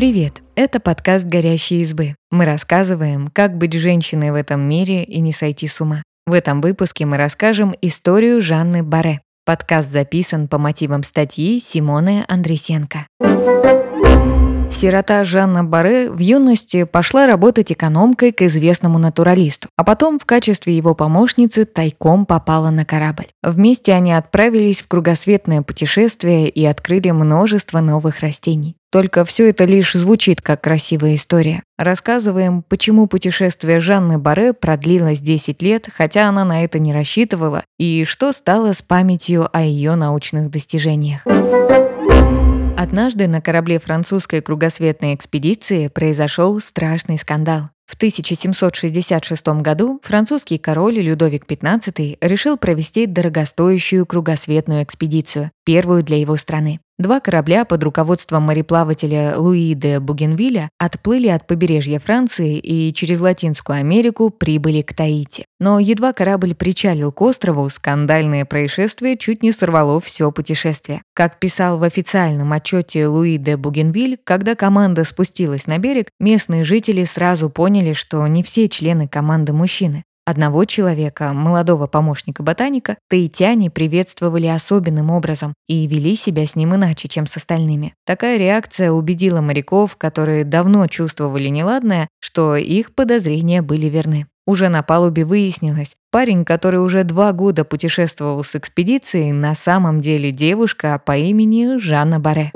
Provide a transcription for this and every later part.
Привет! Это подкаст «Горящие избы». Мы рассказываем, как быть женщиной в этом мире и не сойти с ума. В этом выпуске мы расскажем историю Жанны Баре. Подкаст записан по мотивам статьи Симоны Андресенко. Сирота Жанна Баре в юности пошла работать экономкой к известному натуралисту, а потом в качестве его помощницы тайком попала на корабль. Вместе они отправились в кругосветное путешествие и открыли множество новых растений. Только все это лишь звучит как красивая история. Рассказываем, почему путешествие Жанны Баре продлилось 10 лет, хотя она на это не рассчитывала, и что стало с памятью о ее научных достижениях. Однажды на корабле французской кругосветной экспедиции произошел страшный скандал. В 1766 году французский король Людовик XV решил провести дорогостоящую кругосветную экспедицию, первую для его страны. Два корабля под руководством мореплавателя Луи де Бугенвилля отплыли от побережья Франции и через Латинскую Америку прибыли к Таити. Но едва корабль причалил к острову, скандальное происшествие чуть не сорвало все путешествие. Как писал в официальном отчете Луи де Бугенвиль, когда команда спустилась на берег, местные жители сразу поняли, что не все члены команды мужчины. Одного человека, молодого помощника ботаника, таитяне приветствовали особенным образом и вели себя с ним иначе, чем с остальными. Такая реакция убедила моряков, которые давно чувствовали неладное, что их подозрения были верны. Уже на палубе выяснилось, парень, который уже два года путешествовал с экспедицией, на самом деле девушка по имени Жанна Баре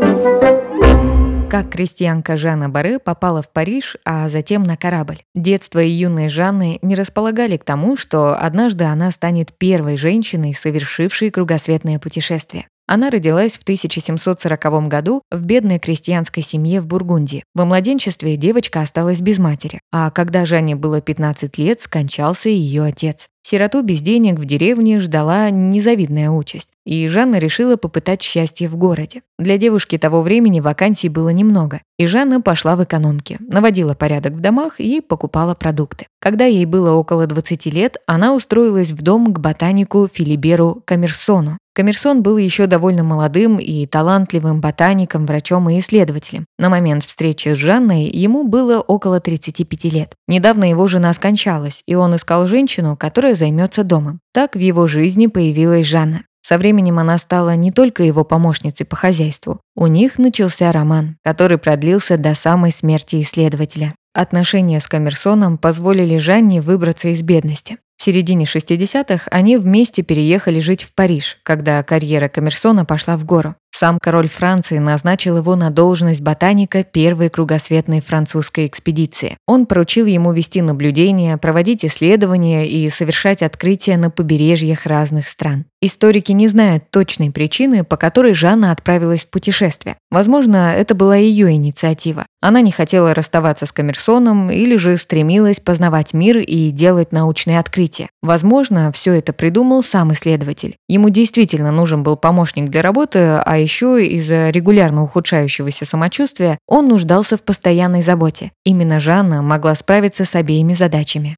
как крестьянка Жанна Баре попала в Париж, а затем на корабль. Детство и юной Жанны не располагали к тому, что однажды она станет первой женщиной, совершившей кругосветное путешествие. Она родилась в 1740 году в бедной крестьянской семье в Бургундии. Во младенчестве девочка осталась без матери, а когда Жанне было 15 лет, скончался ее отец. Сироту без денег в деревне ждала незавидная участь, и Жанна решила попытать счастье в городе. Для девушки того времени вакансий было немного, и Жанна пошла в экономке, наводила порядок в домах и покупала продукты. Когда ей было около 20 лет, она устроилась в дом к ботанику Филиберу Камерсону, Коммерсон был еще довольно молодым и талантливым ботаником, врачом и исследователем. На момент встречи с Жанной ему было около 35 лет. Недавно его жена скончалась, и он искал женщину, которая займется домом. Так в его жизни появилась Жанна. Со временем она стала не только его помощницей по хозяйству. У них начался роман, который продлился до самой смерти исследователя. Отношения с Коммерсоном позволили Жанне выбраться из бедности. В середине 60-х они вместе переехали жить в Париж, когда карьера Коммерсона пошла в гору. Сам король Франции назначил его на должность ботаника первой кругосветной французской экспедиции. Он поручил ему вести наблюдения, проводить исследования и совершать открытия на побережьях разных стран. Историки не знают точной причины, по которой Жанна отправилась в путешествие. Возможно, это была ее инициатива. Она не хотела расставаться с Коммерсоном или же стремилась познавать мир и делать научные открытия. Возможно, все это придумал сам исследователь. Ему действительно нужен был помощник для работы, а еще из-за регулярно ухудшающегося самочувствия он нуждался в постоянной заботе. Именно Жанна могла справиться с обеими задачами.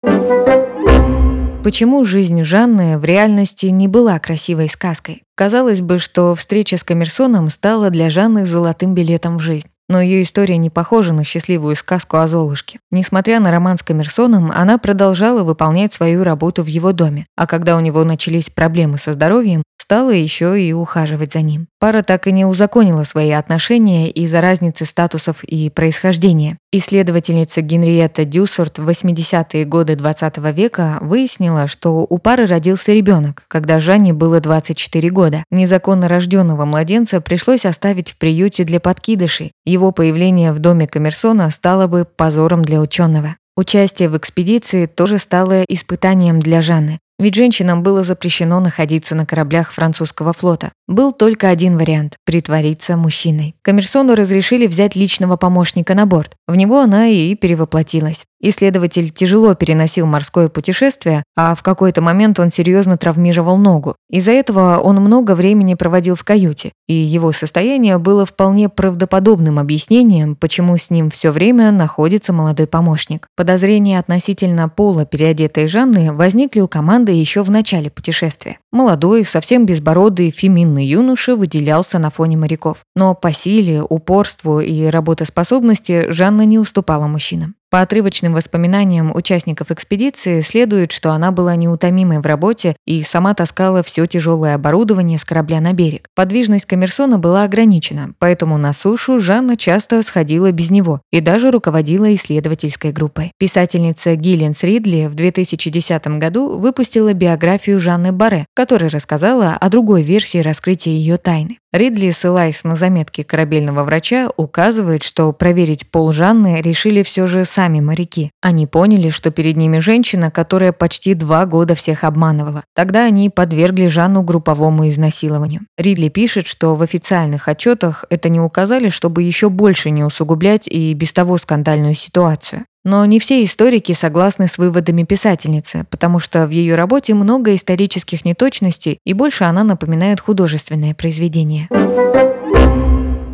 Почему жизнь Жанны в реальности не была красивой сказкой? Казалось бы, что встреча с Коммерсоном стала для Жанны золотым билетом в жизнь. Но ее история не похожа на счастливую сказку о Золушке. Несмотря на роман с Коммерсоном, она продолжала выполнять свою работу в его доме. А когда у него начались проблемы со здоровьем, стала еще и ухаживать за ним. Пара так и не узаконила свои отношения из-за разницы статусов и происхождения. Исследовательница Генриетта Дюсорт в 80-е годы 20 века выяснила, что у пары родился ребенок, когда Жанне было 24 года. Незаконно рожденного младенца пришлось оставить в приюте для подкидышей. Его появление в доме Коммерсона стало бы позором для ученого. Участие в экспедиции тоже стало испытанием для Жанны. Ведь женщинам было запрещено находиться на кораблях французского флота. Был только один вариант – притвориться мужчиной. Коммерсону разрешили взять личного помощника на борт. В него она и перевоплотилась. Исследователь тяжело переносил морское путешествие, а в какой-то момент он серьезно травмировал ногу. Из-за этого он много времени проводил в каюте, и его состояние было вполне правдоподобным объяснением, почему с ним все время находится молодой помощник. Подозрения относительно пола переодетой Жанны возникли у команды еще в начале путешествия. Молодой, совсем безбородый, феминный юноша выделялся на фоне моряков. Но по силе, упорству и работоспособности Жанна не уступала мужчинам. По отрывочным воспоминаниям участников экспедиции следует, что она была неутомимой в работе и сама таскала все тяжелое оборудование с корабля на берег. Подвижность Коммерсона была ограничена, поэтому на сушу Жанна часто сходила без него и даже руководила исследовательской группой. Писательница Гиллинс Ридли в 2010 году выпустила биографию Жанны Барре, которая рассказала о другой версии раскрытия ее тайны. Ридли, ссылаясь на заметки корабельного врача, указывает, что проверить пол Жанны решили все же сами моряки. Они поняли, что перед ними женщина, которая почти два года всех обманывала. Тогда они подвергли Жанну групповому изнасилованию. Ридли пишет, что в официальных отчетах это не указали, чтобы еще больше не усугублять и без того скандальную ситуацию. Но не все историки согласны с выводами писательницы, потому что в ее работе много исторических неточностей и больше она напоминает художественное произведение.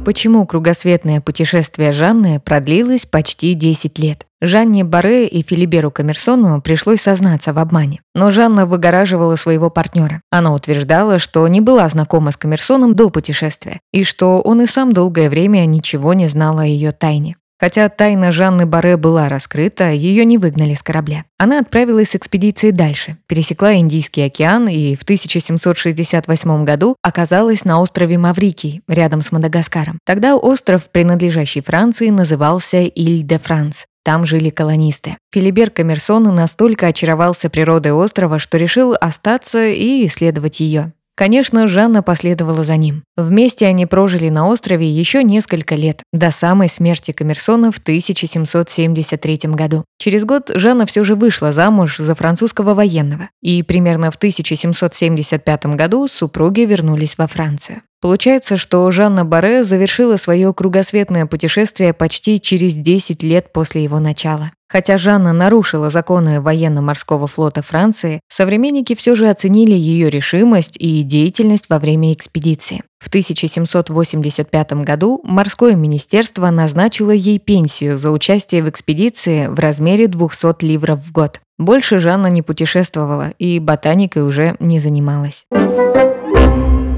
Почему кругосветное путешествие Жанны продлилось почти 10 лет? Жанне Баре и Филиберу Коммерсону пришлось сознаться в обмане. Но Жанна выгораживала своего партнера. Она утверждала, что не была знакома с Коммерсоном до путешествия, и что он и сам долгое время ничего не знал о ее тайне. Хотя тайна Жанны Баре была раскрыта, ее не выгнали с корабля. Она отправилась с экспедицией дальше, пересекла Индийский океан и в 1768 году оказалась на острове Маврикий, рядом с Мадагаскаром. Тогда остров, принадлежащий Франции, назывался Иль-де-Франс. Там жили колонисты. Филибер Коммерсон настолько очаровался природой острова, что решил остаться и исследовать ее. Конечно, Жанна последовала за ним. Вместе они прожили на острове еще несколько лет, до самой смерти Коммерсона в 1773 году. Через год Жанна все же вышла замуж за французского военного, и примерно в 1775 году супруги вернулись во Францию. Получается, что Жанна Баре завершила свое кругосветное путешествие почти через 10 лет после его начала. Хотя Жанна нарушила законы военно-морского флота Франции, современники все же оценили ее решимость и деятельность во время экспедиции. В 1785 году морское министерство назначило ей пенсию за участие в экспедиции в размере 200 ливров в год. Больше Жанна не путешествовала и ботаникой уже не занималась.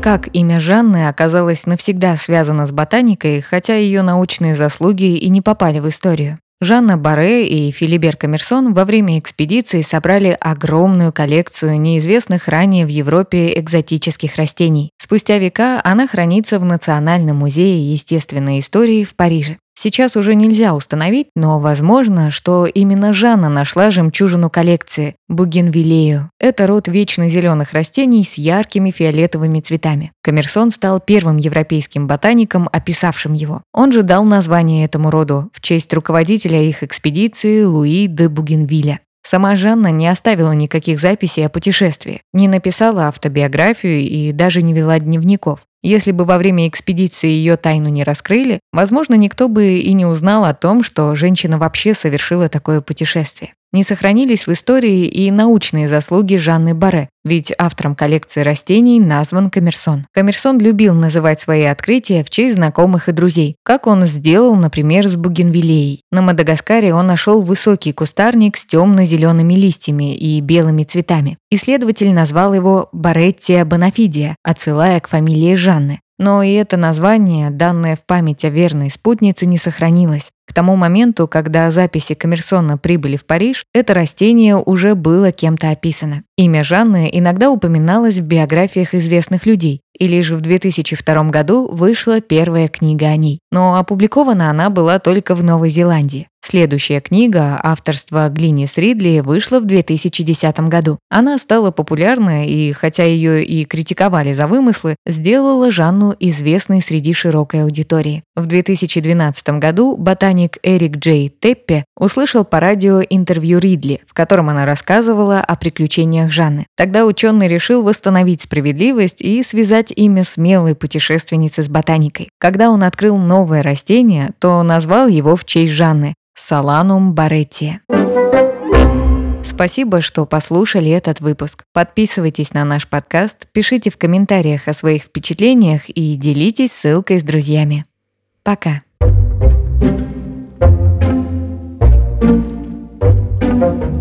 Как имя Жанны оказалось навсегда связано с ботаникой, хотя ее научные заслуги и не попали в историю. Жанна Баре и Филибер Коммерсон во время экспедиции собрали огромную коллекцию неизвестных ранее в Европе экзотических растений. Спустя века она хранится в Национальном музее естественной истории в Париже. Сейчас уже нельзя установить, но возможно, что именно Жанна нашла жемчужину коллекции – бугенвиллею. Это род вечно зеленых растений с яркими фиолетовыми цветами. Коммерсон стал первым европейским ботаником, описавшим его. Он же дал название этому роду в честь руководителя их экспедиции Луи де Бугенвилля. Сама Жанна не оставила никаких записей о путешествии, не написала автобиографию и даже не вела дневников. Если бы во время экспедиции ее тайну не раскрыли, возможно, никто бы и не узнал о том, что женщина вообще совершила такое путешествие. Не сохранились в истории и научные заслуги Жанны Баре, ведь автором коллекции растений назван Коммерсон. Коммерсон любил называть свои открытия в честь знакомых и друзей, как он сделал, например, с бугенвиллеей. На Мадагаскаре он нашел высокий кустарник с темно-зелеными листьями и белыми цветами. Исследователь назвал его Бареттия бонафидия, отсылая к фамилии Жанны. Но и это название, данное в память о верной спутнице, не сохранилось. К тому моменту, когда записи Коммерсона прибыли в Париж, это растение уже было кем-то описано. Имя Жанны иногда упоминалось в биографиях известных людей, и лишь в 2002 году вышла первая книга о ней. Но опубликована она была только в Новой Зеландии. Следующая книга авторства Глинис Ридли вышла в 2010 году. Она стала популярной и, хотя ее и критиковали за вымыслы, сделала Жанну известной среди широкой аудитории. В 2012 году ботаник Эрик Джей Теппе услышал по радио интервью Ридли, в котором она рассказывала о приключениях Жанны. Тогда ученый решил восстановить справедливость и связать стать имя смелой путешественницы с ботаникой. Когда он открыл новое растение, то назвал его в честь Жанны – Саланум бареттия. Спасибо, что послушали этот выпуск. Подписывайтесь на наш подкаст, пишите в комментариях о своих впечатлениях и делитесь ссылкой с друзьями. Пока. thank you